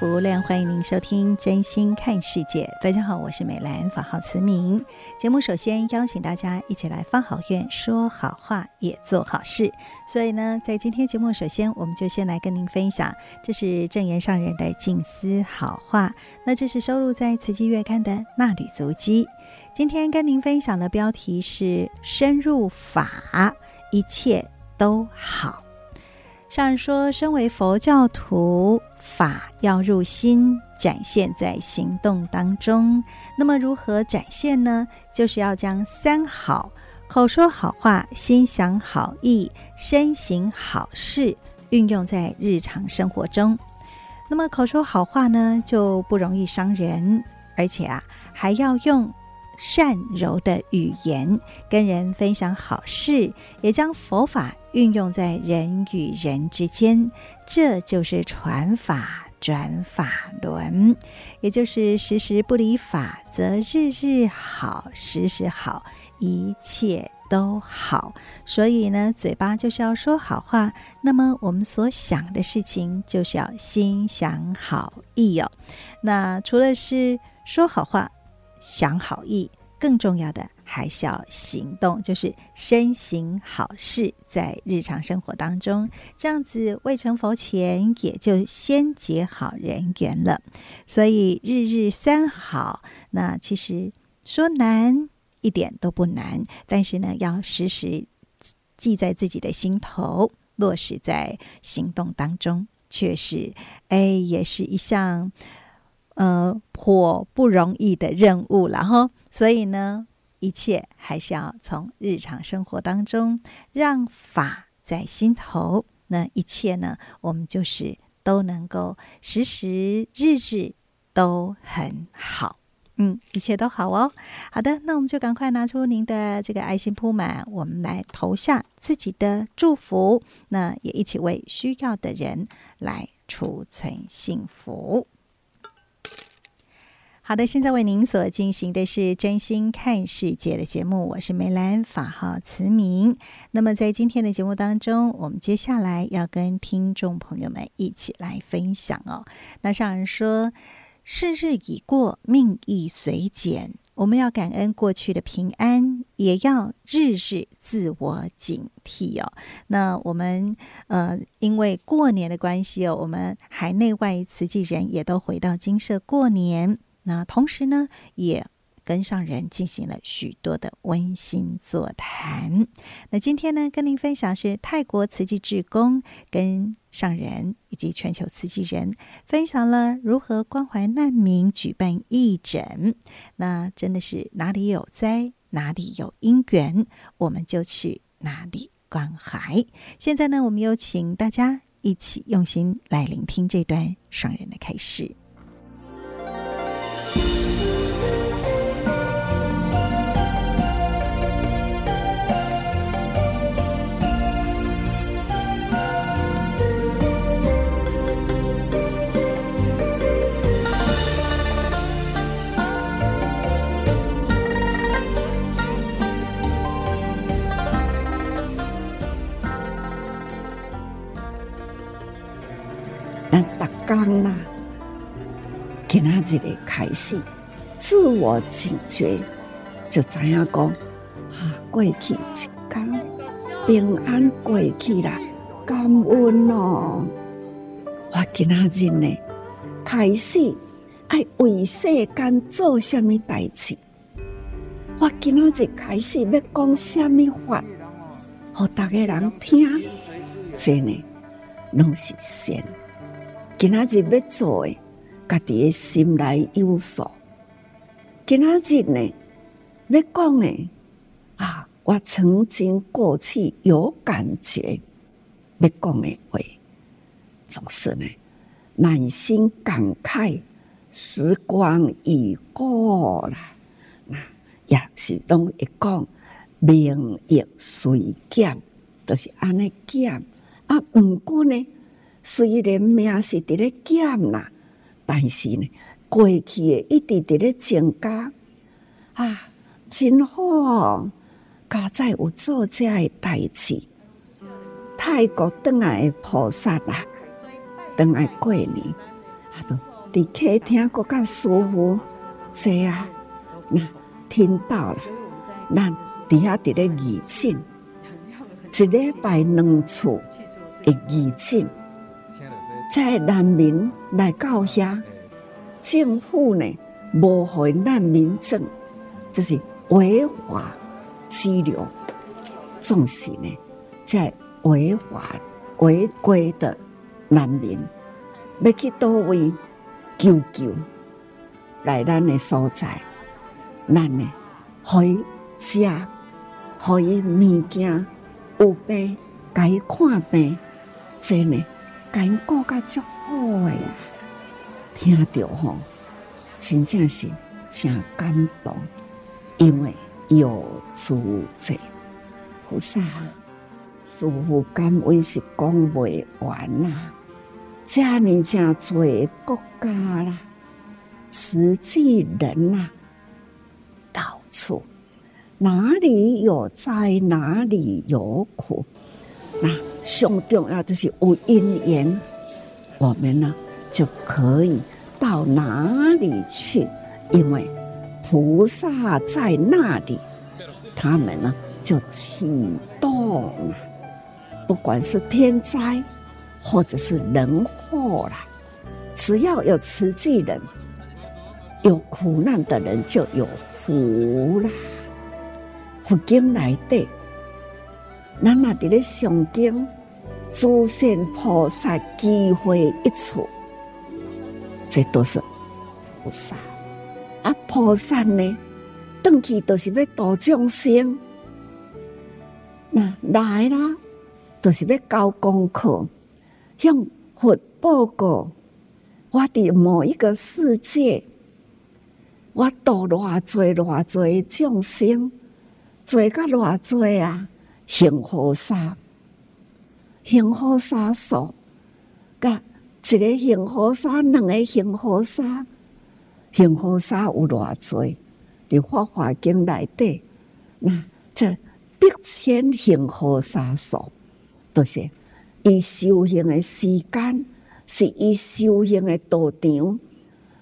福无量，欢迎您收听《真心看世界》。大家好，我是美兰，法号慈明。节目首先邀请大家一起来发好愿，说好话，也做好事。所以呢，在今天节目首先，我们就先来跟您分享，这是正言上人的静思好话。那这是收录在《慈济月刊》的衲履足迹。今天跟您分享的标题是“深入法，一切都好”。上人说，身为佛教徒，法要入心，展现在行动当中。那么如何展现呢？就是要将三好：口说好话、心想好意、身行好事，运用在日常生活中。那么口说好话呢，就不容易伤人，而且啊，还要用善柔的语言跟人分享好事，也将佛法。运用在人与人之间，这就是传法转法轮，也就是时时不离法，则日日好，时时好，一切都好。所以呢，嘴巴就是要说好话，那么我们所想的事情就是要心想好意哦。那除了是说好话、想好意，更重要的。还是要行动，就是身行好事，在日常生活当中，这样子未成佛前，也就先结好人缘了。所以日日三好，那其实说难一点都不难，但是呢，要时时记在自己的心头，落实在行动当中，确实，哎，也是一项呃颇不容易的任务了哈。所以呢。一切还是要从日常生活当中让法在心头，那一切呢，我们就是都能够时时日日都很好，嗯，一切都好哦。好的，那我们就赶快拿出您的这个爱心铺满，我们来投下自己的祝福，那也一起为需要的人来储存幸福。好的，现在为您所进行的是真心看世界的节目，我是梅兰，法号慈明。那么在今天的节目当中，我们接下来要跟听众朋友们一起来分享哦。那上人说，世日已过，命亦随减，我们要感恩过去的平安，也要日日自我警惕哦。那我们呃，因为过年的关系哦，我们海内外慈济人也都回到精舍过年。那同时呢，也跟上人进行了许多的温馨座谈。那今天呢，跟您分享是泰国慈济志工跟上人以及全球慈济人分享了如何关怀难民，举办义诊。那真的是哪里有灾，哪里有因缘，我们就去哪里关怀。现在呢，我们有请大家一起用心来聆听这段上人的开示。刚啦，今仔日的开始，自我警觉，就知影讲啊，过去一天平安过去了，感恩哦。我今仔日呢，开始爱为世间做什么代志？我今仔日开始要讲什么话，让大家人听，真的拢是善。今仔日要做的，家己的心内有数。今仔日呢，要讲诶啊，我曾经过去有感觉，要讲的话，总是呢，满心感慨。时光已过了，那也是拢会讲名亦随减，都、是安尼减。啊，毋过呢，虽然命是伫咧减啦，但是呢，过去诶一直伫咧增加。啊，真好哦！家在有做遮诶代志，泰国转来诶菩萨啦，转来过年，啊都。伫客厅阁较舒服，这啊，那听到了，咱伫遐伫咧义诊，一礼拜两次会义诊，在难民来到遐，政府呢无回难民证，这是违法拘留，总是呢在违法违规的难民，要去倒位。求救来咱的所在，咱呢可以吃，可以物件有病，该看病，真呢该过较足好诶。听着吼，真正是真感动，因为有主者菩萨，师父感恩是讲袂完呐。遮尔正济国家啦，慈济人呐，到处哪里有灾，哪里有苦。那上重要就是有因缘，我们呢就可以到哪里去，因为菩萨在那里，他们呢就启动了，不管是天灾。或者是人祸啦，只要有慈济人，有苦难的人就有福啦。佛经来的，咱那伫咧上经，诸善菩萨机会一处，这都是菩萨。啊，菩萨呢，登去都是要度众生，那来啦，都是要交功课。向佛报告，我的某一个世界，我度偌济偌济众生，做甲偌济啊，行护沙，行护沙数，甲一个行护沙，两个行护沙，行护沙有偌侪，伫法华经内底，那这百千行护沙数，都是。伊修行的时间，是伊修行的道场，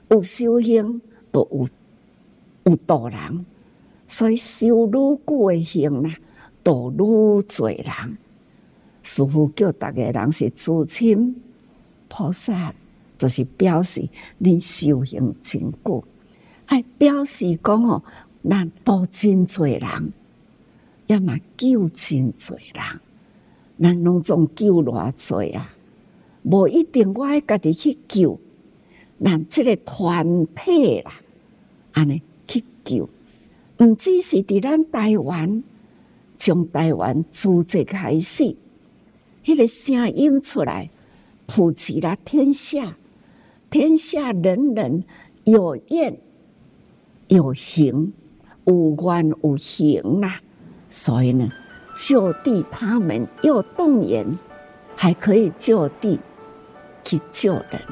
有修行都有有道人，所以修愈久的行啦，度愈济人。师父叫逐个人是知亲菩萨，就是表示你修行真久，爱表示讲哦，咱度真济人，要嘛救真济人。咱拢总救偌济啊！无一定我爱家己去救，咱这个团体啦，安尼去救，毋只是伫咱台湾，从台湾自这开始，迄、那个声音出来，普及了天下，天下人人有愿有行，有愿有行啦，所以呢。就地，他们又动员，还可以就地去救人，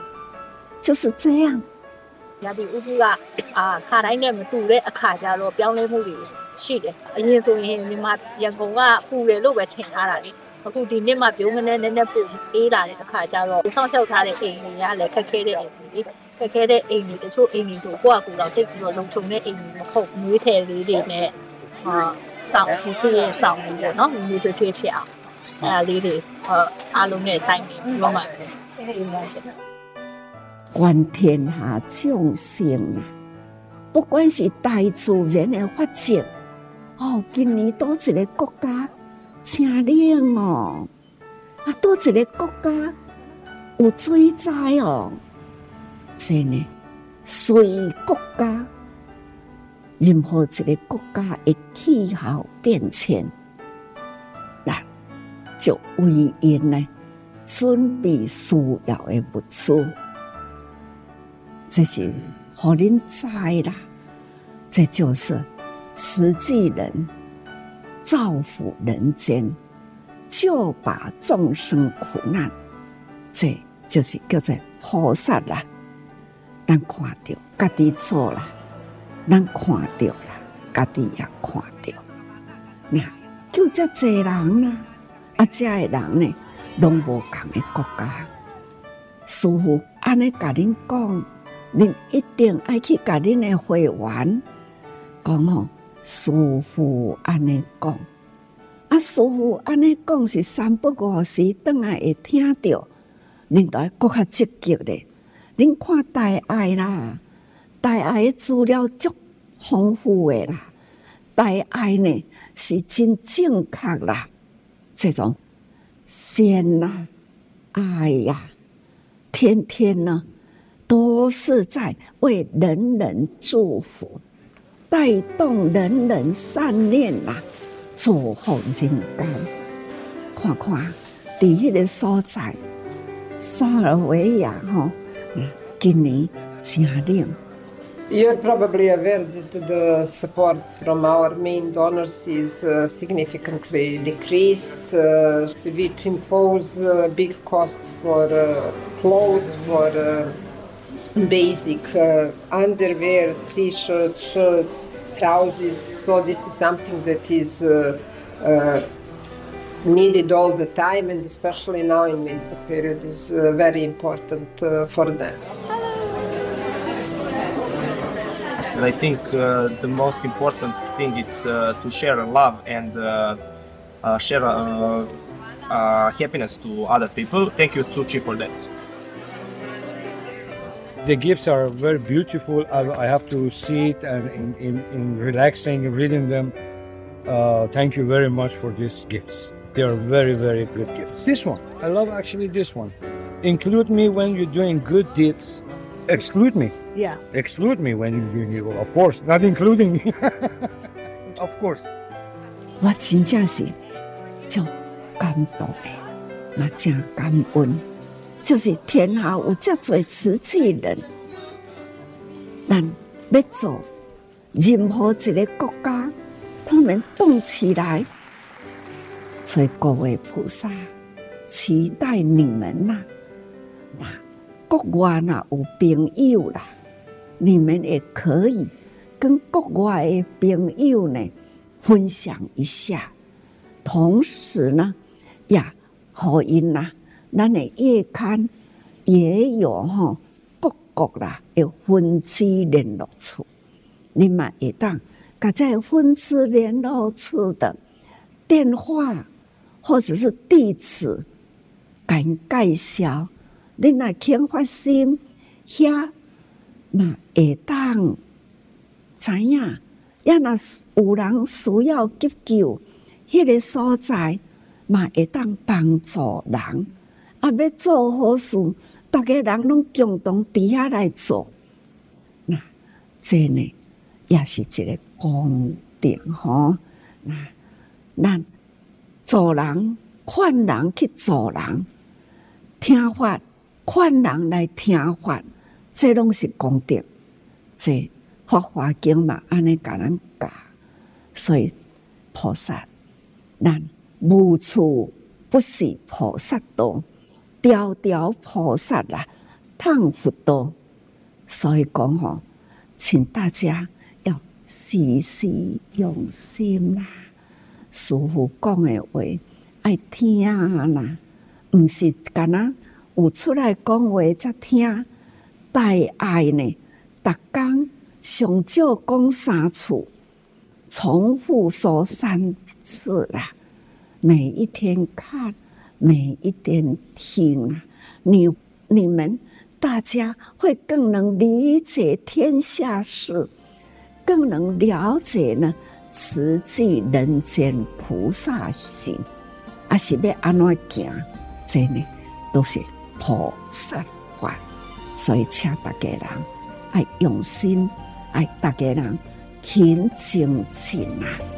就是这样。亚比乌布啊啊，卡来年的杜嘞，卡加罗标嘞木里，是的。因为做因为嘛，员工啊，布嘞路被停下来，啊，固定的嘛，表面的那那布，伊拉的卡加罗，上小他的印尼啊，来开开的印尼，开开的印尼的出印尼土挂古老的古老农村的印尼口语体里里呢，啊。上司机上面嘅，喏，你就贴条，啊，你哋，呃，阿龙嘅带面，我买嘅。观天下众生啊，不管是大自然的法则，哦，今年多一个国家清冷哦，啊，多一个国家有水灾哦，真的，随国家任何一个国家的气候变迁，那就为因呢准备需要的物资。这是互恁知啦，这就是慈济人造福人间，救拔众生苦难，这就是叫做菩萨啦。咱看到家己做啦，咱看到啦，家己也看到。那救这济人啦，啊，这个人呢，拢无共的国家，师父安尼甲恁讲。恁一定爱去甲恁的会员讲哦，师父安尼讲，啊，师父安尼讲是三不五时，等下会听到，恁都要搁较积极咧。恁看大爱啦，大爱的资料足丰富的啦，大爱呢是真正确啦，这种善啦、爱呀，天天呢。都是在为人人祝福，带动人人善念呐，祝福人间。看看第一个所在，萨尔维亚哈，今年真冷。You're probably aware that the support from our main donors is significantly decreased, which impose a big cost for clothes, for basic uh, underwear, t-shirts, shirts, trousers. So this is something that is uh, uh, needed all the time, and especially now in winter period is uh, very important uh, for them. I think uh, the most important thing is to share love and share happiness to other people. Thank you, Tzu Chi, for that The gifts are very beautiful. I, I have to see it and in, in, in relaxing, reading them. Uh, thank you very much for these gifts. They are very, very good gifts. This one, I love actually this one. Include me when you're doing good deeds. Exclude me. Yeah. Exclude me when you're doing evil. Of course, not including me. of course. 我真正是就感动的，嘛真感恩。 就是天下有这多瓷器人，咱要做任何一个国家，他们动起来，所以各位菩萨期待你们呐，那国外那有朋友啦，你们也可以跟国外的朋友呢分享一下，同时呢，呀，好因呐。咱的月刊也有吼各国啦，有分支联络处，你嘛会当甲这分支联络处的电话或者是地址，甲因介绍，你若肯发心遐嘛会当知影，要若有人需要急救，迄个所在嘛会当帮助人。啊！要做好事，大家人拢共同底下来做，那这呢也是一个功德吼。那咱做人劝人去做人，听法劝人来听法，这拢是功德。这《法华经》嘛，安尼甲咱教，所以菩萨，咱无处不是菩萨道。条条菩萨啦，趟佛道，所以讲吼，请大家要时时用心啦。师父讲的话爱听啦，毋是干那有出来讲话才听。大爱呢，逐工上少讲三次，重复说三次啦，每一天看。每一点听啊，你你们大家会更能理解天下事，更能了解呢慈济人间菩萨行，啊是要安怎行，这呢都是菩萨法，所以请大家人爱用心，爱大家人勤精进啊。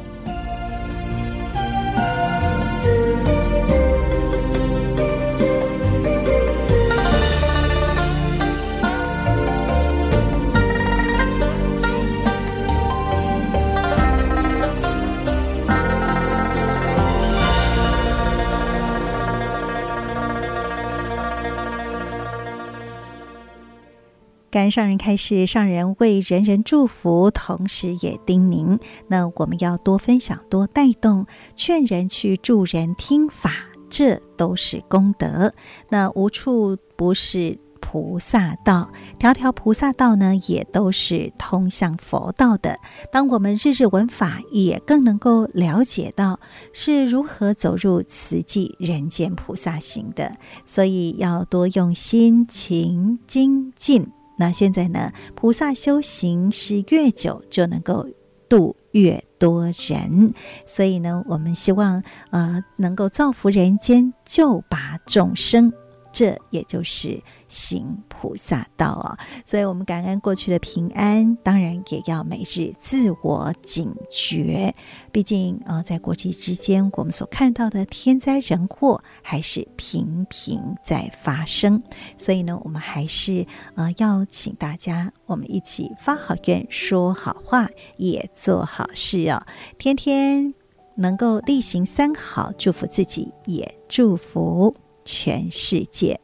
感恩上人开示，上人为人人祝福，同时也叮咛：那我们要多分享、多带动，劝人去助人听法，这都是功德。那无处不是菩萨道，条条菩萨道呢，也都是通向佛道的。当我们日日闻法，也更能够了解到是如何走入慈济人间菩萨行的。所以要多用心、勤精进。那现在呢，菩萨修行是越久就能够度越多人，所以呢，我们希望呃能够造福人间，救拔众生。这也就是行菩萨道啊、所以我们感恩过去的平安，当然也要每日自我警觉。毕竟啊、呃，在国际之间，我们所看到的天灾人祸还是频频在发生。所以呢，我们还是呃要请大家，我们一起发好愿，说好话，也做好事哦。天天能够例行三好，祝福自己，也祝福。全世界，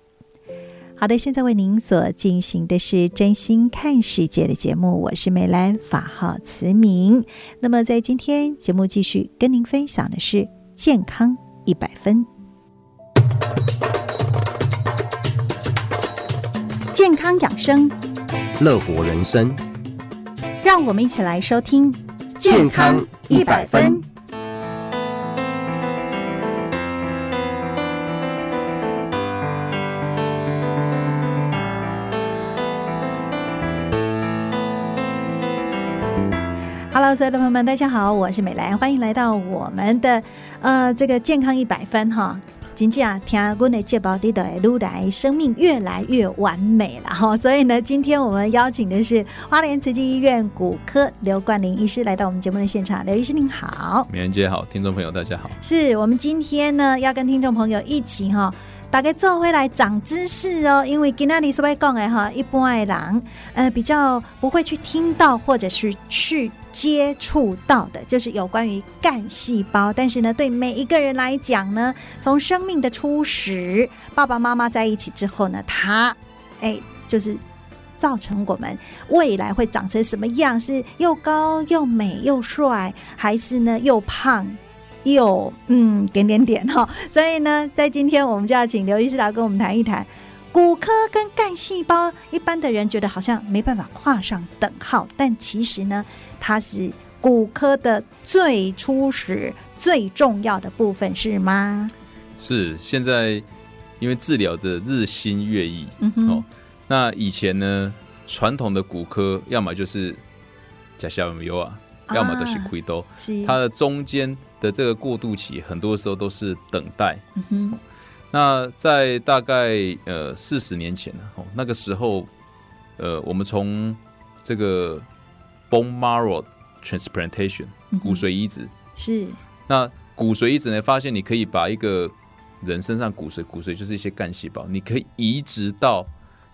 好的，现在为您所进行的是真心看世界的节目，我是美兰，法号慈明。那么在今天节目继续跟您分享的是健康一百分，健康养生，乐活人生，让我们一起来收听健康一百分。所有的朋友们，大家好，我是美兰，欢迎来到我们的呃这个健康一百分哈。今天啊，听我的节目里的路来，生命越来越完美了哈。所以呢，今天我们邀请的是花莲慈济医院骨科刘冠霖医师来到我们节目的现场。刘医师您好，美兰姐好，听众朋友大家好。是我们今天呢要跟听众朋友一起哈。大家做回来长知识哦，因为今天你是会讲的哈，一般的人呃比较不会去听到或者是去接触到的，就是有关于干细胞。但是呢，对每一个人来讲呢，从生命的初始，爸爸妈妈在一起之后呢，他哎就是造成我们未来会长成什么样，是又高又美又帅，还是呢又胖？有嗯点点点哈，所以呢，在今天我们就要请刘医师来跟我们谈一谈骨科跟干细胞。一般的人觉得好像没办法画上等号，但其实呢，它是骨科的最初始、最重要的部分，是吗？是。现在因为治疗的日新月异，嗯哼，哦，那以前呢，传统的骨科要么就是假小有啊，要么都是开刀，是它的中间。的这个过渡期，很多时候都是等待。嗯哼，那在大概呃四十年前哦，那个时候，呃，我们从这个 bone marrow transplantation 骨髓移植是，那骨髓移植呢，发现你可以把一个人身上骨髓，骨髓就是一些干细胞，你可以移植到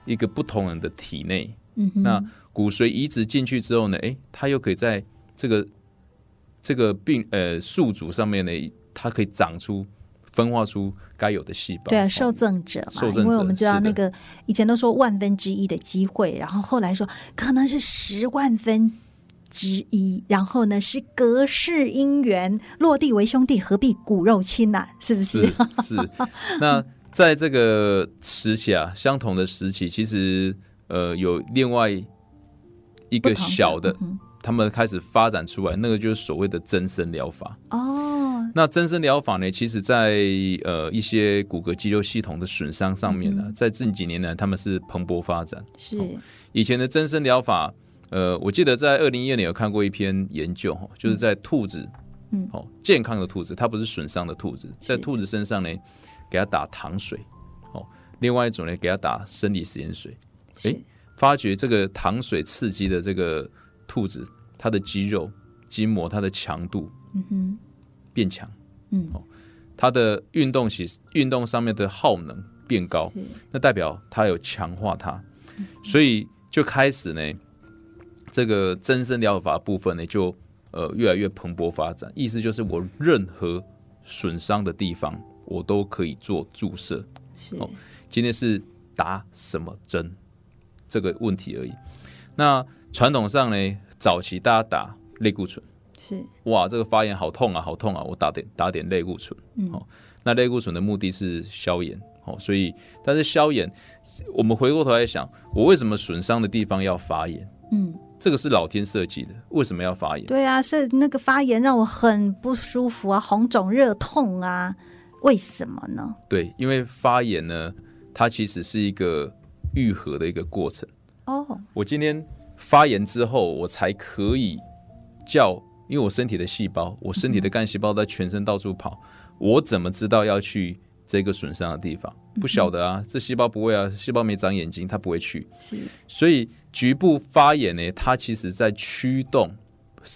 一个不同人的体内。嗯哼，那骨髓移植进去之后呢，诶，它又可以在这个。这个病呃宿主上面呢，它可以长出分化出该有的细胞。对啊，受赠者嘛，因为我们知道那个以前都说万分之一的机会，然后后来说可能是十万分之一，然后呢是隔世姻缘，落地为兄弟，何必骨肉亲呐、啊？是不是？是，是。那在这个时期啊，相同的时期，其实呃有另外一个小的。他们开始发展出来，那个就是所谓的增生疗法。哦。那增生疗法呢，其实在呃一些骨骼肌肉系统的损伤上面呢，在近几年呢，他们是蓬勃发展。是。以前的增生疗法，呃，我记得在二零一二年有看过一篇研究，哈就是在兔子，嗯，哦，健康的兔子，它不是损伤的兔子，在兔子身上呢，给它打糖水，哦，另外一种呢，给它打生理食盐水，诶，发觉这个糖水刺激的这个兔子，它的肌肉、筋膜，它的强度，嗯哼，变强，嗯，哦，它的运动起运动上面的耗能变高，那代表它有强化它，所以就开始呢。这个增生疗法部分呢，就呃越来越蓬勃发展。意思就是，我任何损伤的地方，我都可以做注射。是，哦，今天是打什么针这个问题而已。那传统上呢，早期大家打类固醇，是哇，这个发炎好痛啊，好痛啊，我打点打点类固醇。嗯，哦，那类固醇的目的是消炎。哦，所以但是消炎，我们回过头来想，我为什么损伤的地方要发炎？嗯。这个是老天设计的，为什么要发炎？对啊，是那个发炎让我很不舒服啊，红肿热痛啊，为什么呢？对，因为发炎呢，它其实是一个愈合的一个过程。哦，我今天发炎之后，我才可以叫，因为我身体的细胞，我身体的干细胞在全身到处跑，嗯、我怎么知道要去？这个损伤的地方不晓得啊，这细胞不会啊，细胞没长眼睛，它不会去。是，所以局部发炎呢，它其实在驱动，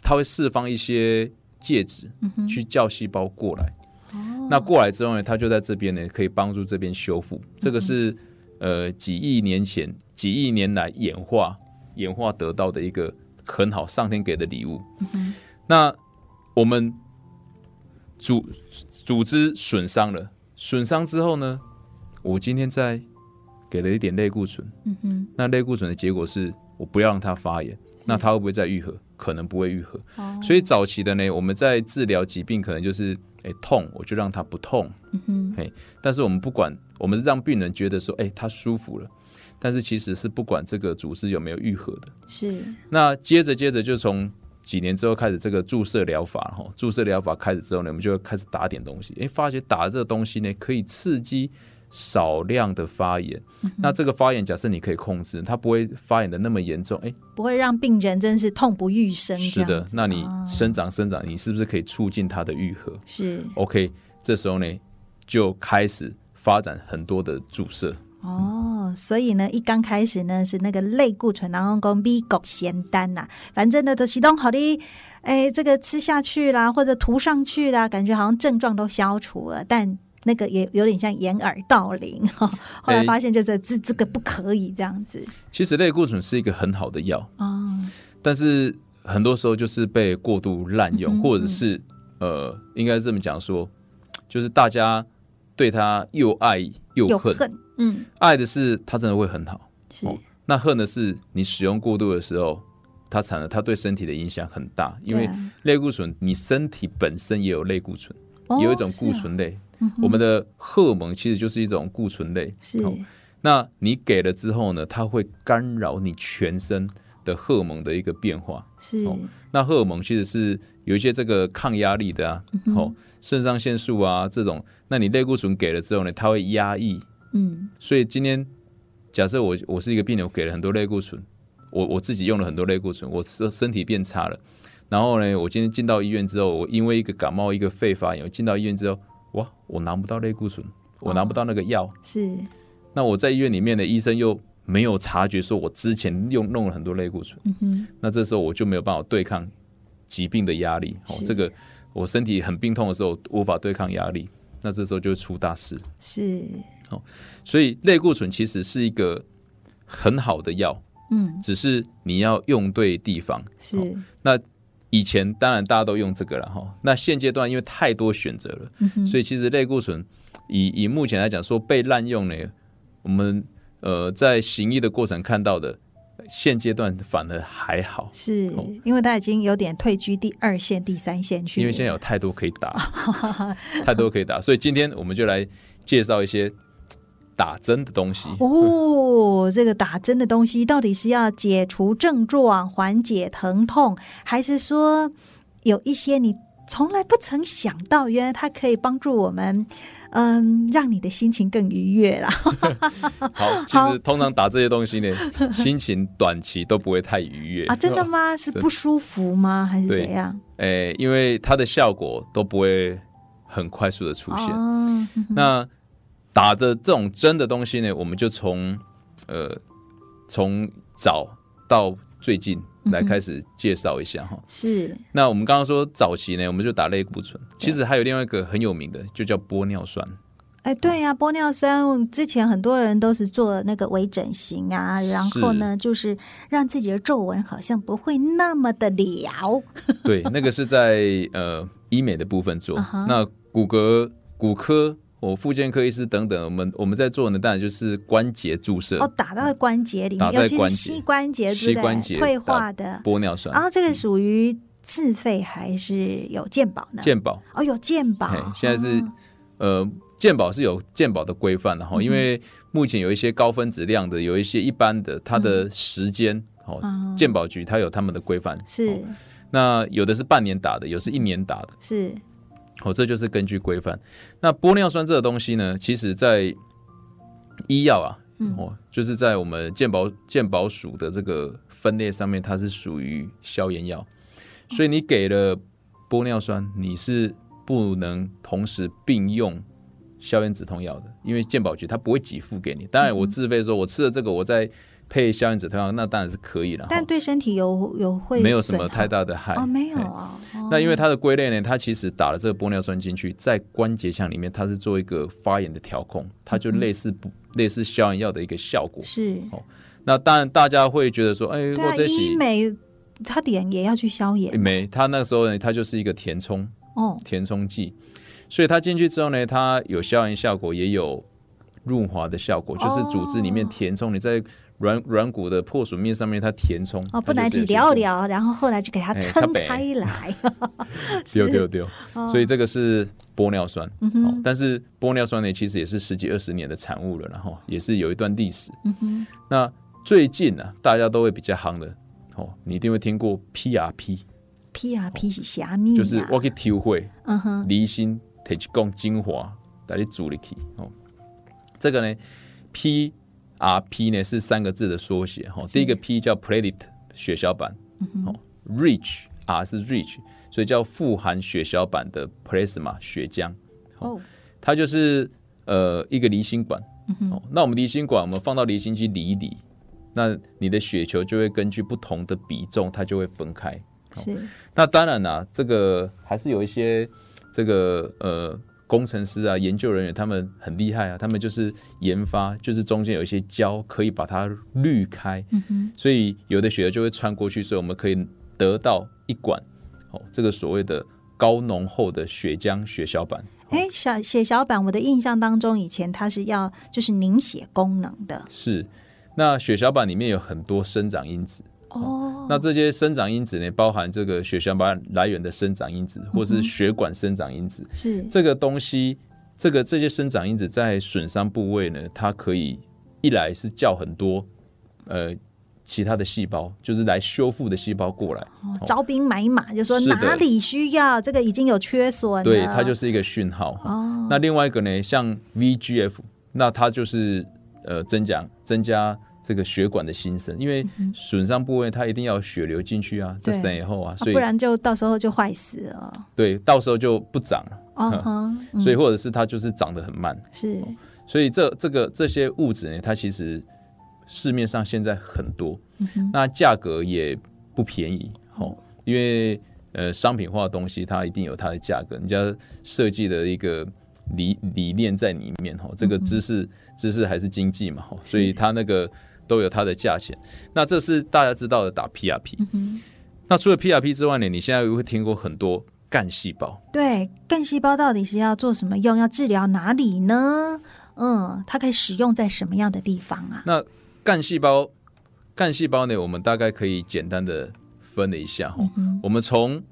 它会释放一些介质去叫细胞过来。哦，那过来之后呢，它就在这边呢，可以帮助这边修复。这个是呃几亿年前、几亿年来演化演化得到的一个很好，上天给的礼物。那我们组组织损伤了。损伤之后呢，我今天在给了一点类固醇，嗯哼，那类固醇的结果是我不要让它发炎，那它会不会再愈合？可能不会愈合。哦，所以早期的呢，我们在治疗疾病，可能就是哎痛，我就让它不痛，嗯哼，嘿，但是我们不管，我们是让病人觉得说，哎，他舒服了，但是其实是不管这个组织有没有愈合的。是，那接着接着就从。几年之后开始这个注射疗法，哈，注射疗法开始之后呢，我们就开始打点东西，诶，发觉打这个东西呢，可以刺激少量的发炎。嗯、那这个发炎，假设你可以控制，它不会发炎的那么严重，诶，不会让病人真是痛不欲生。是的，那你生长生长，你是不是可以促进它的愈合？是，OK，这时候呢，就开始发展很多的注射。哦，所以呢，一刚开始呢是那个类固醇，然后讲美国仙丹呐，反正呢都是东好的，哎，这个吃下去啦，或者涂上去啦，感觉好像症状都消除了，但那个也有点像掩耳盗铃哈。后来发现就是这这个不可以这样子。其实类固醇是一个很好的药哦，但是很多时候就是被过度滥用，嗯嗯嗯或者是呃，应该这么讲说，就是大家对它又爱又恨。又恨嗯，爱的是它真的会很好，是、哦。那恨的是你使用过度的时候，它产了它对身体的影响很大。因为类固醇，你身体本身也有类固醇，哦、有一种固醇类。啊、我们的荷尔蒙其实就是一种固醇类。是、哦。那你给了之后呢，它会干扰你全身的荷尔蒙的一个变化。是。哦、那荷尔蒙其实是有一些这个抗压力的啊，哦，肾上腺素啊这种。那你类固醇给了之后呢，它会压抑。嗯，所以今天假设我我是一个病人，我给了很多类固醇，我我自己用了很多类固醇，我身身体变差了。然后呢，我今天进到医院之后，我因为一个感冒，一个肺发炎，我进到医院之后，哇，我拿不到类固醇，我拿不到那个药。是。那我在医院里面的医生又没有察觉，说我之前用弄了很多类固醇。嗯哼。那这时候我就没有办法对抗疾病的压力。哦，这个我身体很病痛的时候无法对抗压力，那这时候就会出大事。是。哦，所以类固醇其实是一个很好的药，嗯，只是你要用对地方。是，那以前当然大家都用这个了哈，那现阶段因为太多选择了，嗯，所以其实类固醇以以目前来讲说被滥用呢，我们呃在行医的过程看到的，现阶段反而还好，是因为他已经有点退居第二线、第三线去，因为现在有太多可以打，太多可以打，所以今天我们就来介绍一些。打针的东西。哦，这个打针的东西到底是要解除症状、缓解疼痛，还是说有一些你从来不曾想到，原来它可以帮助我们，嗯，让你的心情更愉悦啦。好，其实通常打这些东西呢，心情短期都不会太愉悦啊。真的吗？是不舒服吗？还是怎样？哎，因为它的效果都不会很快速的出现。哦、那打的这种针的东西呢，我们就从呃从早到最近。来开始介绍一下哈，是。那我们刚刚说早期呢，我们就打类固醇，其实还有另外一个很有名的，就叫玻尿酸。哎，对呀、啊，玻尿酸之前很多人都是做那个微整形啊，然后呢，就是让自己的皱纹好像不会那么的了。对，那个是在呃医美的部分做，uh -huh. 那骨骼骨科。我复健科医师等等，我们我们在做的当然就是关节注射哦，打到关节里面，打在关节，膝关节，膝关节退化的玻尿酸。然后这个属于自费还是有健保呢？健保哦，有健保。现在是、哦、呃，健保是有健保的规范的哈，因为目前有一些高分子量的，有一些一般的，它的时间哦，健保局它有他们的规范是、哦。那有的是半年打的，有的是一年打的，是。哦，这就是根据规范。那玻尿酸这个东西呢，其实在医药啊，哦，就是在我们健保健保署的这个分类上面，它是属于消炎药。所以你给了玻尿酸，你是不能同时并用消炎止痛药的，因为健保局它不会给付给你。当然，我自费说，我吃了这个，我在。配消炎止痛药，那当然是可以了。但对身体有有会没有什么太大的害哦，没有啊。那因为它的归类呢，它其实打了这个玻尿酸进去，在关节腔里面，它是做一个发炎的调控，它就类似不、嗯、类似消炎药的一个效果。是哦。那当然大家会觉得说，哎，对啊、或者医美它脸也要去消炎。没，它那个时候呢，它就是一个填充哦，填充剂，所以它进去之后呢，它有消炎效果，也有润滑的效果，就是组织里面填充，你在。软软骨的破损面上面，它填充哦，不然你聊聊，然后后来就给它撑开来，丢丢 丢。所以这个是玻尿酸，嗯哼。但是玻尿酸呢，其实也是十几二十年的产物了，然后也是有一段历史。嗯哼。那最近呢、啊，大家都会比较夯的哦，你一定会听过 PRP，PRP 是虾米？就是我去体会，嗯哼，离心提一公精华带你煮进去哦。这个呢，P。R P 呢是三个字的缩写哈，第一个 P 叫 platelet 血小板，，rich R 是 rich，所以叫富含血小板的 plasma 血浆，哦，它就是呃一个离心管，哦，那我们离心管我们放到离心机理一理，那你的血球就会根据不同的比重，它就会分开，是，那当然啦、啊，这个还是有一些这个呃。工程师啊，研究人员他们很厉害啊，他们就是研发，就是中间有一些胶可以把它滤开，嗯，所以有的血就会穿过去，所以我们可以得到一管哦，这个所谓的高浓厚的血浆血小板。哎，小血小板，我的印象当中，以前它是要就是凝血功能的。是，那血小板里面有很多生长因子。哦，那这些生长因子呢，包含这个血小板来源的生长因子，或是血管生长因子。是。这个东西，这个这些生长因子在损伤部位呢，它可以一来是叫很多呃其他的细胞，就是来修复的细胞过来，哦，招兵买马，就说哪里需要这个已经有缺损，对，它就是一个讯号。哦，那另外一个呢，像 VGF，那它就是呃增加增加。这个血管的新生，因为损伤部位它一定要血流进去啊，这生以后啊，所以、啊、不然就到时候就坏死了。对，到时候就不长了。Uh 所以或者是它就是长得很慢。是，所以这这个这些物质呢，它其实市面上现在很多，嗯、那价格也不便宜。因为呃商品化的东西，它一定有它的价格，人家设计的一个理理念在里面。哈，这个知识、嗯、知识还是经济嘛。哈，所以它那个。都有它的价钱，那这是大家知道的打 PRP。嗯。那除了 PRP 之外呢，你现在会听过很多干细胞。对，干细胞到底是要做什么用？要治疗哪里呢？嗯，它可以使用在什么样的地方啊？那干细胞，干细胞呢，我们大概可以简单的分了一下哈。嗯。我们从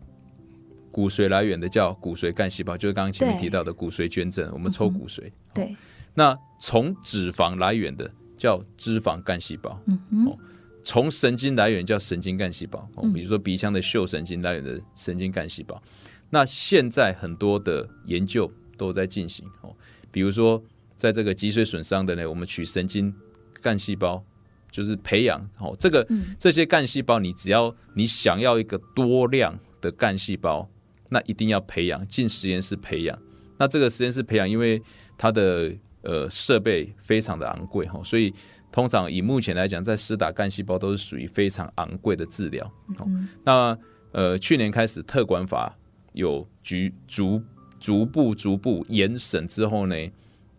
骨髓来源的叫骨髓干细胞，就是刚刚前面提到的骨髓捐赠，我们抽骨髓。嗯。对。那从脂肪来源的。叫脂肪干细胞，嗯，哦，从神经来源叫神经干细胞，哦，比如说鼻腔的嗅神经来源的神经干细胞，那现在很多的研究都在进行。哦，比如说在这个脊髓损伤的呢，我们取神经干细胞，就是培养。哦，这个、嗯、这些干细胞，你只要你想要一个多量的干细胞，那一定要培养进实验室培养。那这个实验室培养，因为它的呃设备非常的昂贵哈，所以通常以目前来讲，在施打干细胞都是属于非常昂贵的治疗。嗯、那呃去年开始特管法有逐逐逐步逐步严审之后呢，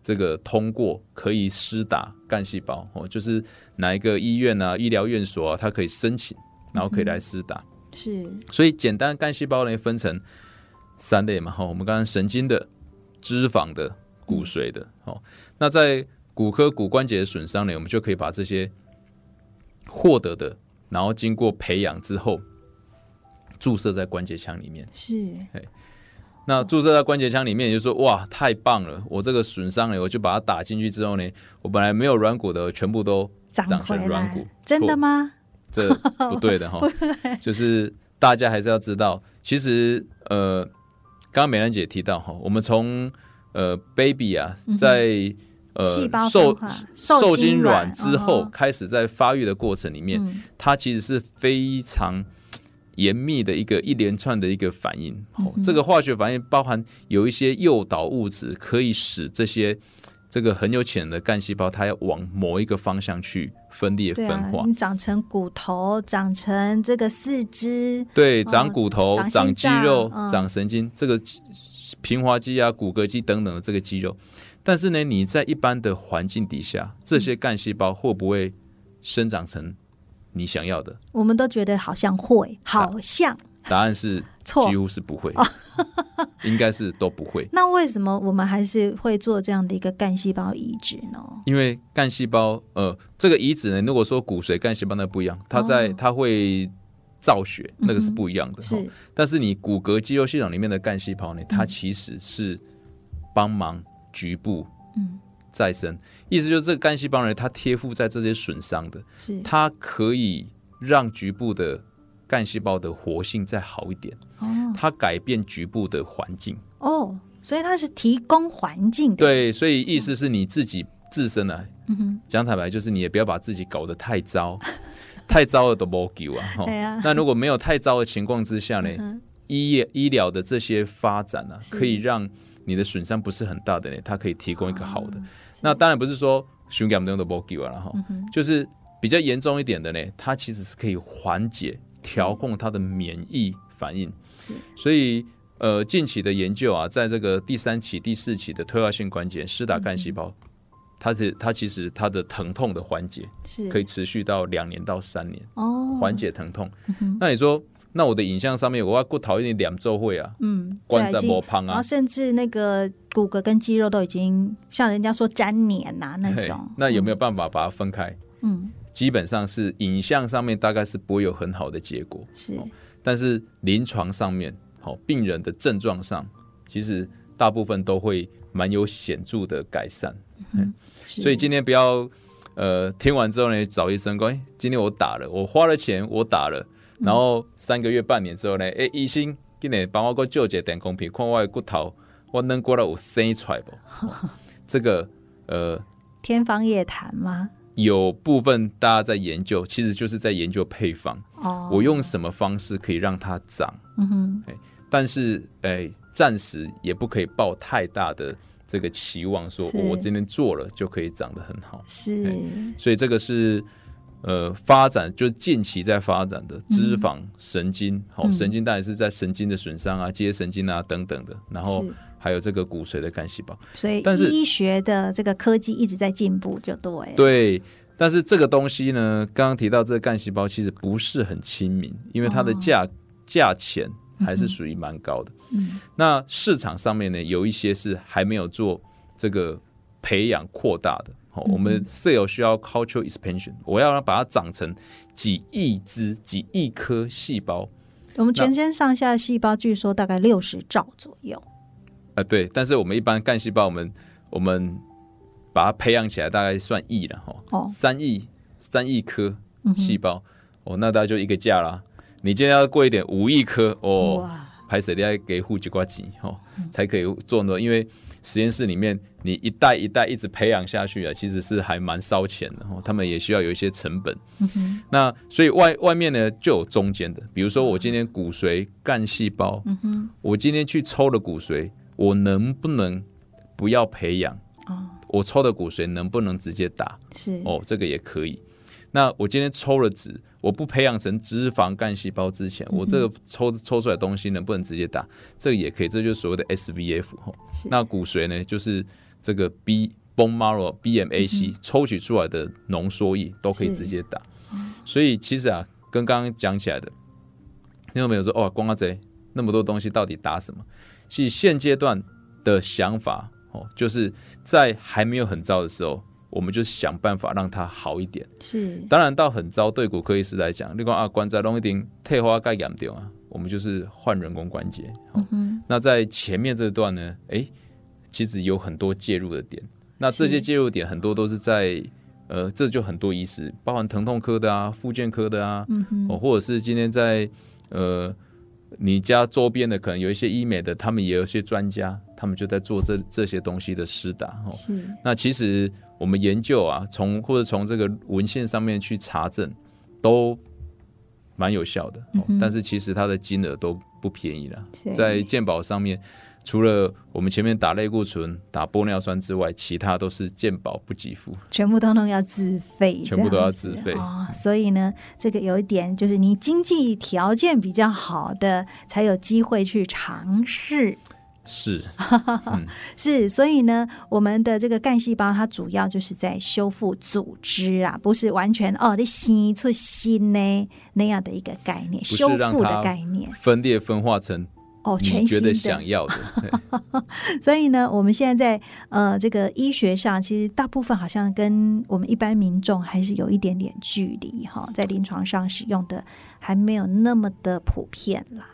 这个通过可以施打干细胞哦，就是哪一个医院啊、医疗院所啊，它可以申请，然后可以来施打。嗯、是，所以简单干细胞呢分成三类嘛哈，我们刚刚神经的。脂肪的、骨髓的，哦，那在骨科骨关节的损伤呢，我们就可以把这些获得的，然后经过培养之后，注射在关节腔里面。是，那注射在关节腔里面，就说哇，太棒了！我这个损伤呢，我就把它打进去之后呢，我本来没有软骨的，全部都长成软骨。真的吗？这不对的哈，就是大家还是要知道，其实呃。刚刚美兰姐提到哈，我们从呃 baby 啊，在呃受受精卵之后开始在发育的过程里面，嗯、它其实是非常严密的一个一连串的一个反应。嗯、这个化学反应包含有一些诱导物质，可以使这些这个很有潜能的干细胞，它要往某一个方向去。分裂分化，啊、长成骨头，长成这个四肢，对，长骨头，哦、长肌肉，嗯、长神经，这个平滑肌啊、骨骼肌等等的这个肌肉。但是呢，你在一般的环境底下，这些干细胞会不会生长成你想要的？我们都觉得好像会，好像。答案是错几乎是不会，应该是都不会。那为什么我们还是会做这样的一个干细胞移植呢？因为干细胞，呃，这个移植呢，如果说骨髓干细胞那不一样，它在它会造血，那个是不一样的。是，但是你骨骼肌肉系统里面的干细胞呢，它其实是帮忙局部嗯。再生，意思就是这个干细胞呢，它贴附在这些损伤的，是。它可以让局部的。干细胞的活性再好一点，哦，它改变局部的环境。哦，所以它是提供环境的。对，所以意思是你自己自身啊，嗯哼，讲坦白就是你也不要把自己搞得太糟，太糟了都没救啊。那如果没有太糟的情况之下呢，嗯、医业医疗的这些发展呢、啊，可以让你的损伤不是很大的呢，它可以提供一个好的。哦、那当然不是说胸感都没救了哈，就是比较严重一点的呢，它其实是可以缓解。调控它的免疫反应，所以呃，近期的研究啊，在这个第三期、第四期的退化性关节施打干细胞，它是它其实它的疼痛的缓解是可以持续到两年到三年哦，缓解疼痛。那你说，那我的影像上面我要过讨厌你两周会啊，嗯，关在膜旁啊，然后甚至那个骨骼跟肌肉都已经像人家说粘黏呐那种，那有没有办法把它分开？嗯。基本上是影像上面大概是不会有很好的结果，是，但是临床上面，好病人的症状上，其实大部分都会蛮有显著的改善。嗯，所以今天不要，呃，听完之后呢，找医生说，哎，今天我打了，我花了钱，我打了，然后三个月、半年之后呢，哎，医生今天帮我个纠结点公平，看我的骨头，我能过来我生出来不？这个，呃，天方夜谭吗？有部分大家在研究，其实就是在研究配方。哦，我用什么方式可以让它长？嗯哼，但是哎，暂时也不可以抱太大的这个期望，说我今天做了就可以长得很好。是，所以这个是呃发展，就是近期在发展的脂肪神经。好、嗯，神经当然是在神经的损伤啊、肌神经啊等等的，然后。还有这个骨髓的干细胞，所以但是医学的这个科技一直在进步，就对。对，但是这个东西呢，刚刚提到这个干细胞其实不是很亲民，因为它的价价钱还是属于蛮高的。嗯，那市场上面呢，有一些是还没有做这个培养扩大的。好，我们 cell 需要 culture expansion，我要让把它长成几亿只、几亿颗细胞。我们全身上下的细胞据说大概六十兆左右。啊，对，但是我们一般干细胞，我们我们把它培养起来，大概算亿了哈，哦，三亿三亿颗细胞，嗯、哼哦，那大概就一个价啦。你今天要贵一点，五亿颗哦，哇拍摄要给户几挂钱哦，才可以做呢。因为实验室里面你一代一代一直培养下去啊，其实是还蛮烧钱的哦。他们也需要有一些成本。嗯、那所以外外面呢就有中间的，比如说我今天骨髓干细胞，嗯、我今天去抽了骨髓，我能不能不要培养？哦、我抽的骨髓能不能直接打？是哦，这个也可以。那我今天抽了脂，我不培养成脂肪干细胞之前，嗯、我这个抽抽出来的东西能不能直接打？这个也可以，这就是所谓的 SVF 那骨髓呢，就是这个 B bone marrow BMAC、嗯、抽取出来的浓缩液都可以直接打。所以其实啊，跟刚刚讲起来的，听到没有说哦，光阿贼那么多东西到底打什么？其实现阶段的想法哦，就是在还没有很糟的时候。我们就想办法让它好一点。是，当然到很糟，对骨科医师来讲，你讲啊，关节弄一点退化该严掉啊，我们就是换人工关节。嗯。那在前面这段呢，哎，其实有很多介入的点。那这些介入点很多都是在，呃，这就很多医师，包含疼痛科的啊、复健科的啊，嗯，或者是今天在呃。你家周边的可能有一些医美的，他们也有一些专家，他们就在做这这些东西的施打。哦，是。那其实我们研究啊，从或者从这个文献上面去查证，都蛮有效的。哦，嗯。但是其实它的金额都不便宜了，在健保上面。除了我们前面打类固醇、打玻尿酸之外，其他都是健保不给付，全部通通要自费，全部都要自费哦。所以呢，这个有一点就是你经济条件比较好的，才有机会去尝试。是，嗯、是。所以呢，我们的这个干细胞它主要就是在修复组织啊，不是完全哦，你新出新呢那样的一个概念，修复的概念，分裂分化成。哦，全新的，想要的，所以呢，我们现在在呃这个医学上，其实大部分好像跟我们一般民众还是有一点点距离哈，在临床上使用的还没有那么的普遍啦。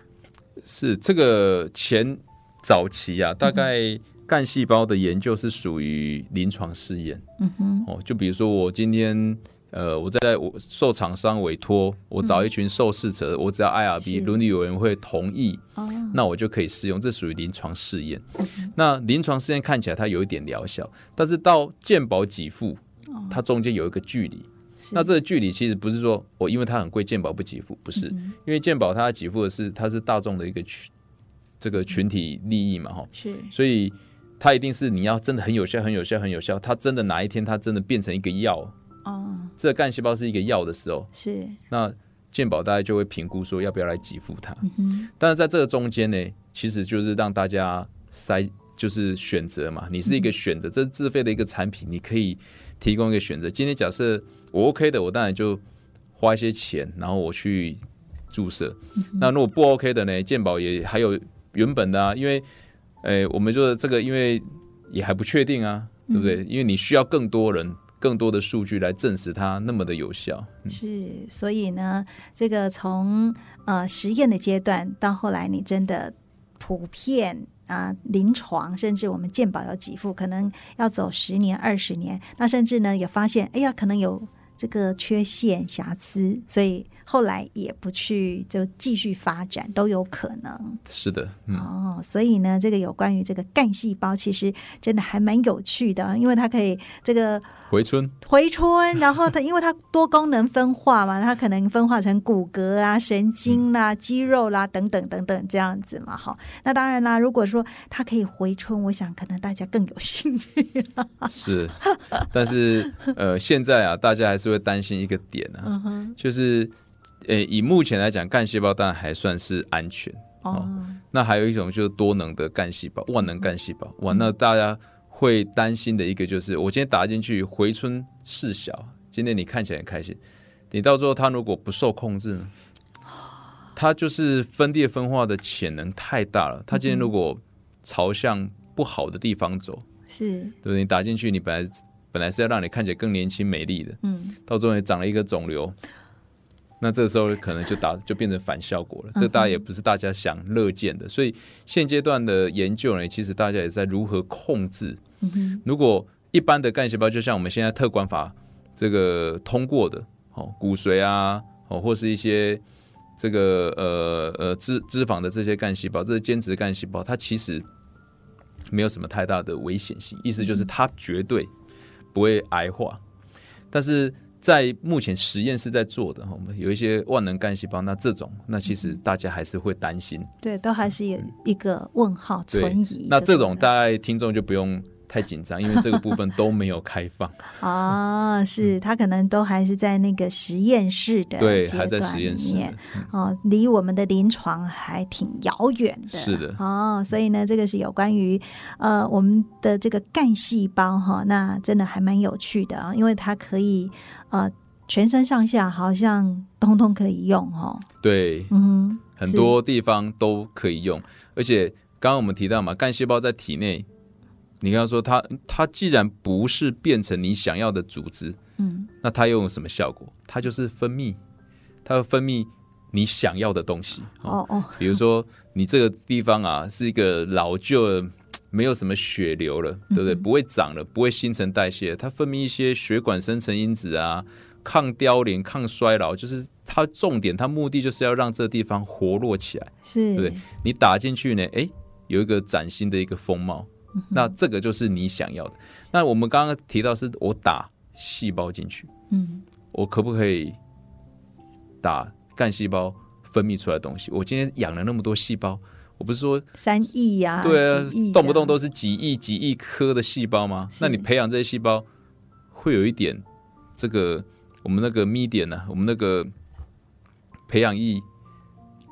是这个前早期啊，大概干细胞的研究是属于临床试验，嗯哼，哦，就比如说我今天。呃，我在我受厂商委托，我找一群受试者，嗯、我只要 IRB 伦理委员会同意，哦，那我就可以试用，这属于临床试验。嗯、那临床试验看起来它有一点疗效，但是到健保给付，它中间有一个距离。那这个距离其实不是说我因为它很贵，健保不给付，不是，嗯、因为健保它给付的是它是大众的一个群这个群体利益嘛，哈，是，所以它一定是你要真的很有效，很有效，很有效，它真的哪一天它真的变成一个药。哦，这个干细胞是一个药的时候，是那健保大家就会评估说要不要来给付它。嗯，但是在这个中间呢，其实就是让大家筛，就是选择嘛。你是一个选择，嗯、这是自费的一个产品，你可以提供一个选择。今天假设我 OK 的，我当然就花一些钱，然后我去注射。嗯、那如果不 OK 的呢，健保也还有原本的啊，因为，诶，我们说这个因为也还不确定啊，对不对？嗯、因为你需要更多人。更多的数据来证实它那么的有效，嗯、是，所以呢，这个从呃实验的阶段到后来，你真的普遍啊临床，甚至我们健保要给付，可能要走十年、二十年，那甚至呢也发现，哎呀，可能有这个缺陷、瑕疵，所以。后来也不去就继续发展都有可能。是的，嗯、哦，所以呢，这个有关于这个干细胞，其实真的还蛮有趣的，因为它可以这个回春，回春，然后它因为它多功能分化嘛，它可能分化成骨骼啦、神经啦、肌肉啦等等等等这样子嘛。哈，那当然啦，如果说它可以回春，我想可能大家更有兴趣。是，但是呃，现在啊，大家还是会担心一个点啊，嗯、就是。诶，以目前来讲，干细胞当然还算是安全哦，哦。那还有一种就是多能的干细胞，万能干细胞。哇，那大家会担心的一个就是，我今天打进去回春事小，今天你看起来很开心，你到时候它如果不受控制呢？它就是分裂分化的潜能太大了。它今天如果朝向不好的地方走，是对不对？你打进去，你本来本来是要让你看起来更年轻美丽的，嗯，到最后你长了一个肿瘤。那这时候可能就打就变成反效果了，这大家也不是大家想乐见的，所以现阶段的研究呢，其实大家也在如何控制。如果一般的干细胞，就像我们现在特管法这个通过的，哦，骨髓啊，哦，或是一些这个呃呃脂脂肪的这些干细胞，这是间质干细胞，它其实没有什么太大的危险性，意思就是它绝对不会癌化。但是在目前实验室在做的，我们有一些万能干细胞，那这种那其实大家还是会担心，对，都还是有一个问号存疑。那这种大概听众就不用。太紧张，因为这个部分都没有开放 哦，是他可能都还是在那个实验室的对，还在实验室哦，离我们的临床还挺遥远的。是的哦，所以呢，这个是有关于呃我们的这个干细胞哈，那真的还蛮有趣的啊，因为它可以呃全身上下好像通通可以用哦。对，嗯，很多地方都可以用，而且刚刚我们提到嘛，干细胞在体内。你刚刚说它，它既然不是变成你想要的组织，嗯，那它又有什么效果？它就是分泌，它会分泌你想要的东西。哦哦，比如说你这个地方啊，是一个老旧，没有什么血流了，对不对？不会长了，不会新陈代谢，它分泌一些血管生成因子啊，抗凋零、抗衰老，就是它重点，它目的就是要让这个地方活络起来，是，对不对？你打进去呢，哎，有一个崭新的一个风貌。那这个就是你想要的。那我们刚刚提到是我打细胞进去，嗯，我可不可以打干细胞分泌出来的东西？我今天养了那么多细胞，我不是说三亿呀，对啊，动不动都是几亿、几亿颗的细胞吗？那你培养这些细胞，会有一点这个我们那个 medium 呢？我们那个培养液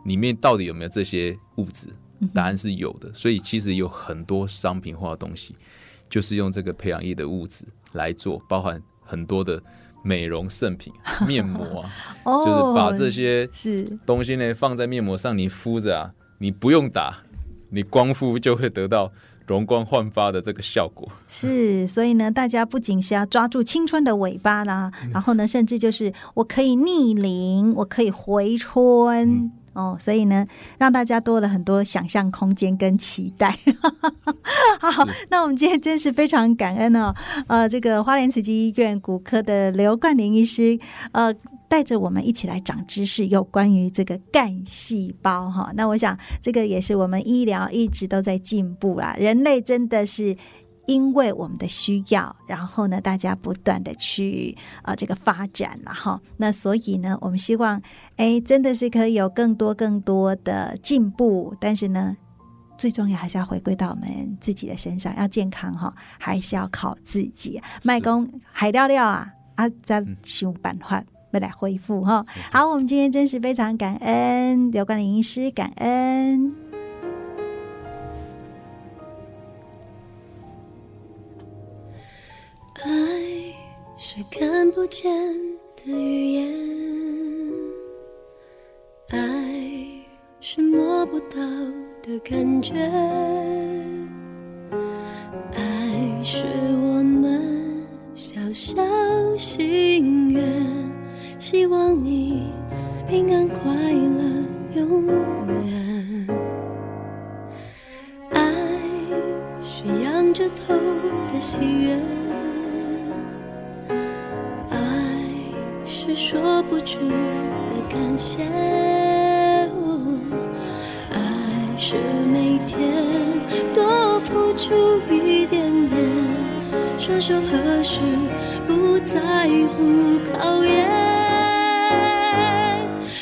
里面到底有没有这些物质？答案是有的，所以其实有很多商品化的东西，就是用这个培养液的物质来做，包含很多的美容圣品、面膜啊，就是把这些是东西呢放在面膜上，你敷着啊，你不用打，你光敷就会得到容光焕发的这个效果。是，所以呢，大家不仅是要抓住青春的尾巴啦，然后呢，甚至就是我可以逆龄，我可以回春。嗯哦，所以呢，让大家多了很多想象空间跟期待。好，那我们今天真是非常感恩哦。呃，这个花莲慈济医院骨科的刘冠霖医师，呃，带着我们一起来长知识，有关于这个干细胞哈。那我想，这个也是我们医疗一直都在进步啦。人类真的是。因为我们的需要，然后呢，大家不断的去呃这个发展，然后那所以呢，我们希望哎，真的是可以有更多更多的进步，但是呢，最重要还是要回归到我们自己的身上，要健康哈，还是要靠自己。麦公海料料啊，啊，再想办法来来恢复哈。好，我们今天真是非常感恩刘冠霖医师，感恩。爱是看不见的语言，爱是摸不到的感觉，爱是我们小小心愿，希望你平安快乐永远。爱是仰着头的喜悦。不出的感谢，爱是每天多付出一点点，双手合十，不在乎考验，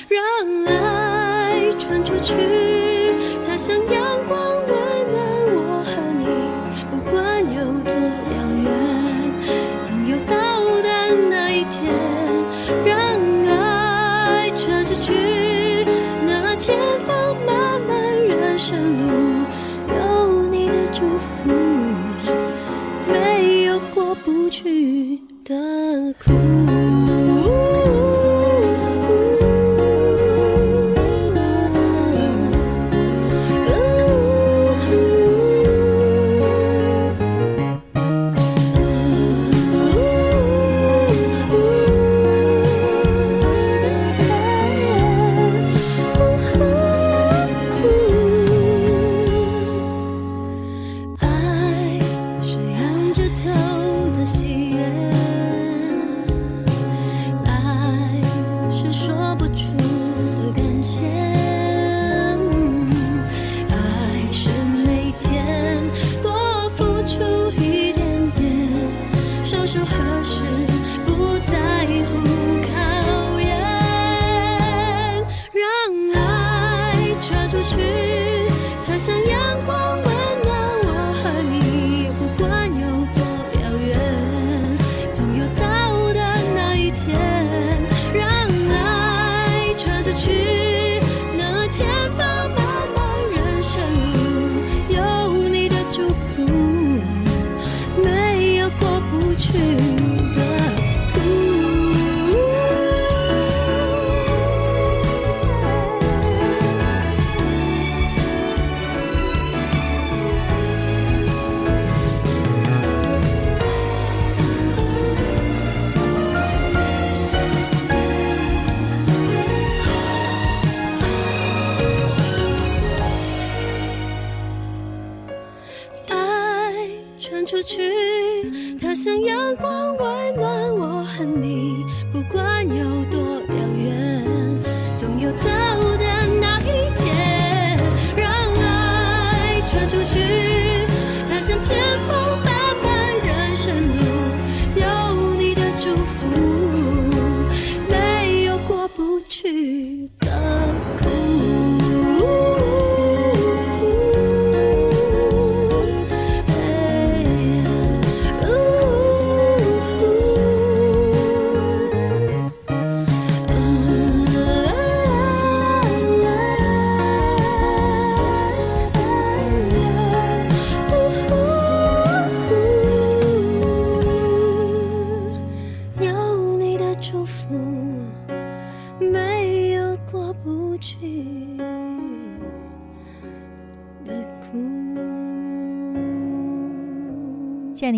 让爱传出去，它像要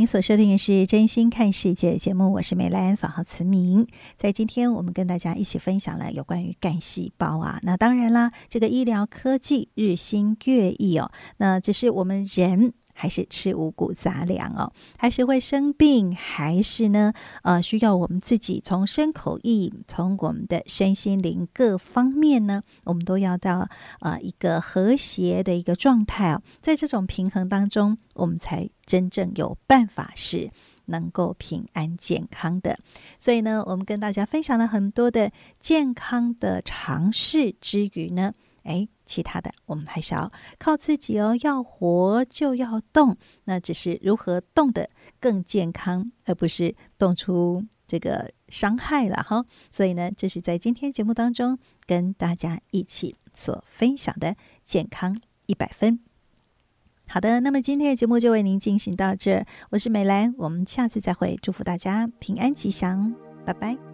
所收听的是《真心看世界》节目，我是美兰，法号慈明。在今天，我们跟大家一起分享了有关于干细胞啊。那当然啦，这个医疗科技日新月异哦。那只是我们人。还是吃五谷杂粮哦，还是会生病，还是呢？呃，需要我们自己从身口意，从我们的身心灵各方面呢，我们都要到呃一个和谐的一个状态哦。在这种平衡当中，我们才真正有办法是能够平安健康的。所以呢，我们跟大家分享了很多的健康的常识之余呢，哎。其他的，我们还是要靠自己哦。要活就要动，那只是如何动得更健康，而不是动出这个伤害了哈。所以呢，这是在今天节目当中跟大家一起所分享的健康一百分。好的，那么今天的节目就为您进行到这，我是美兰，我们下次再会，祝福大家平安吉祥，拜拜。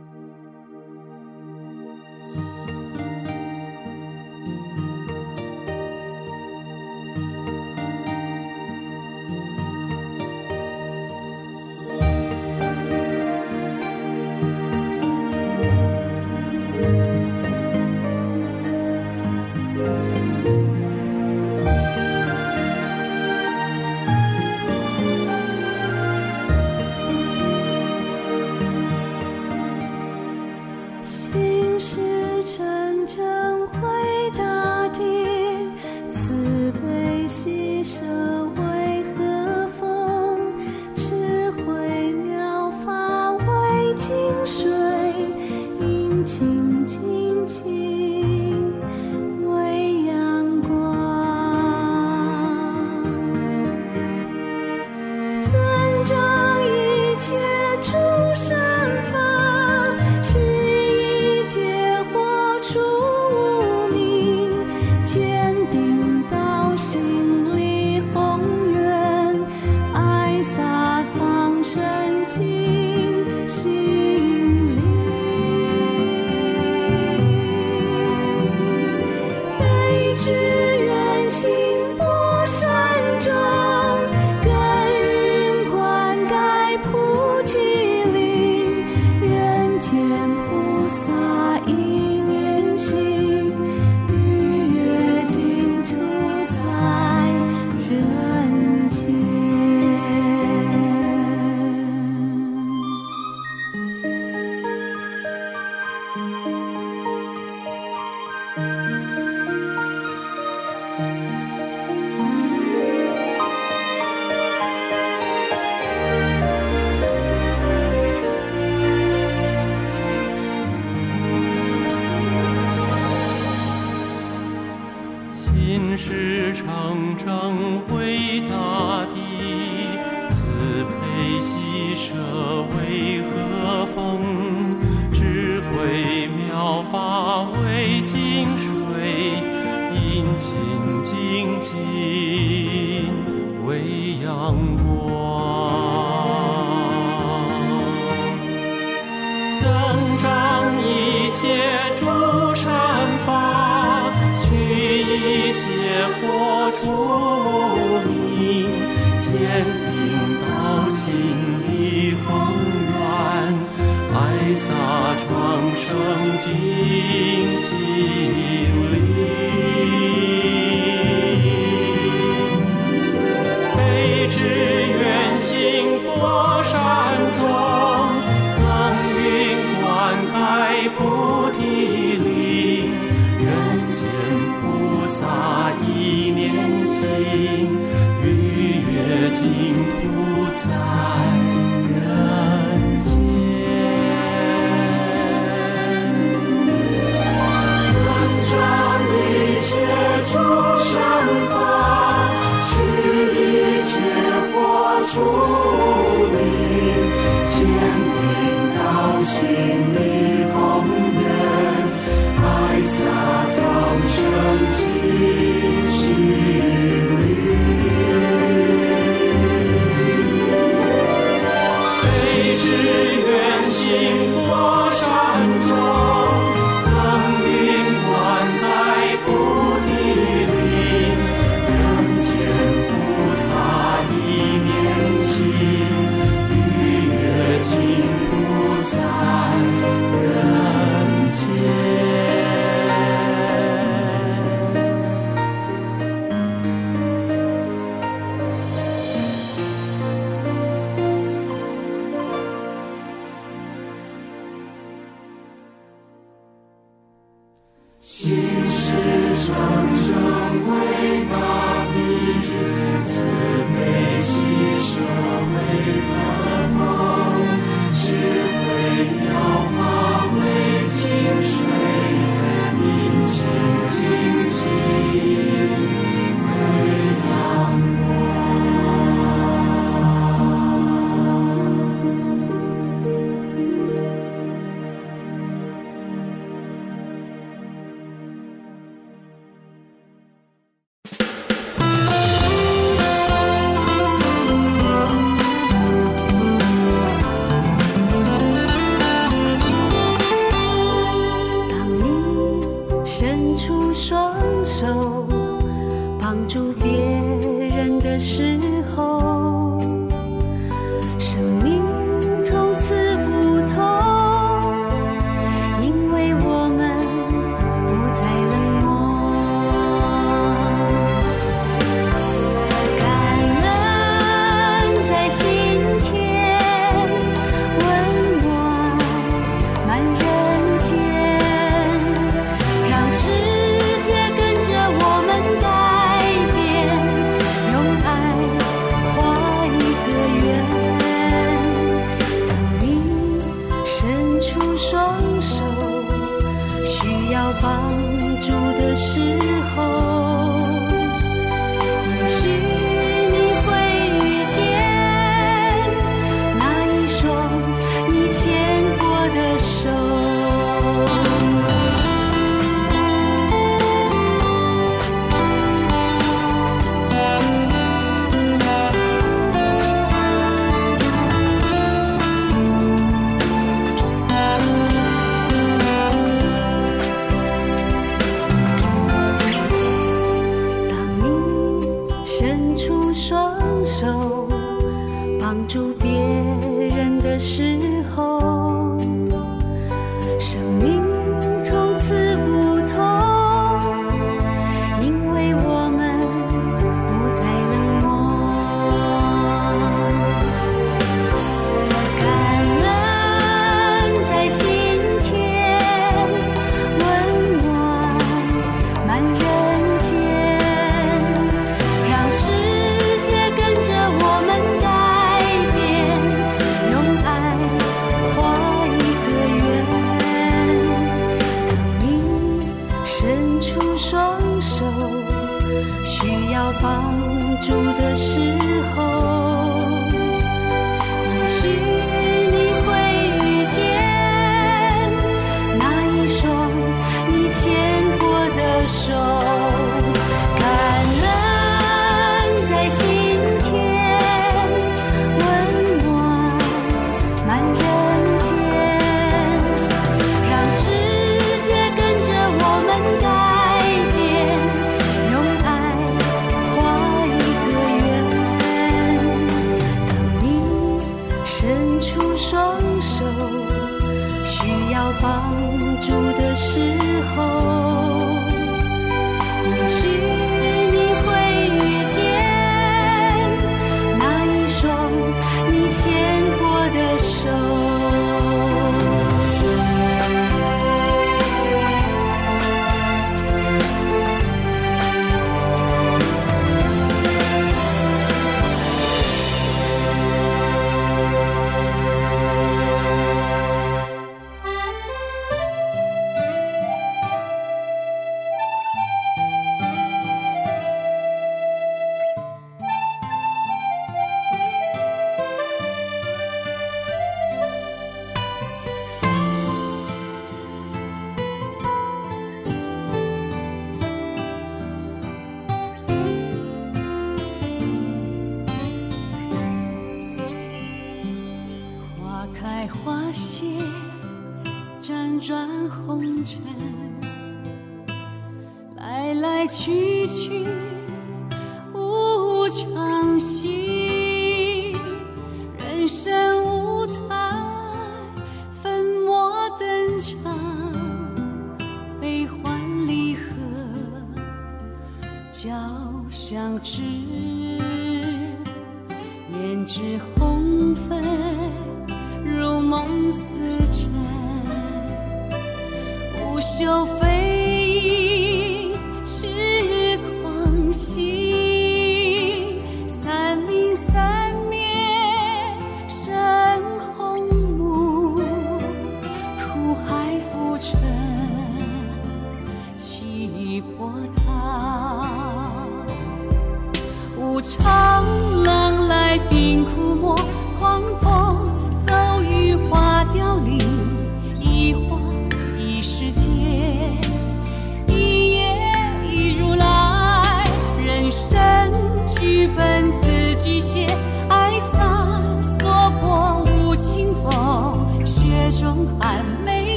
洒长生惊喜。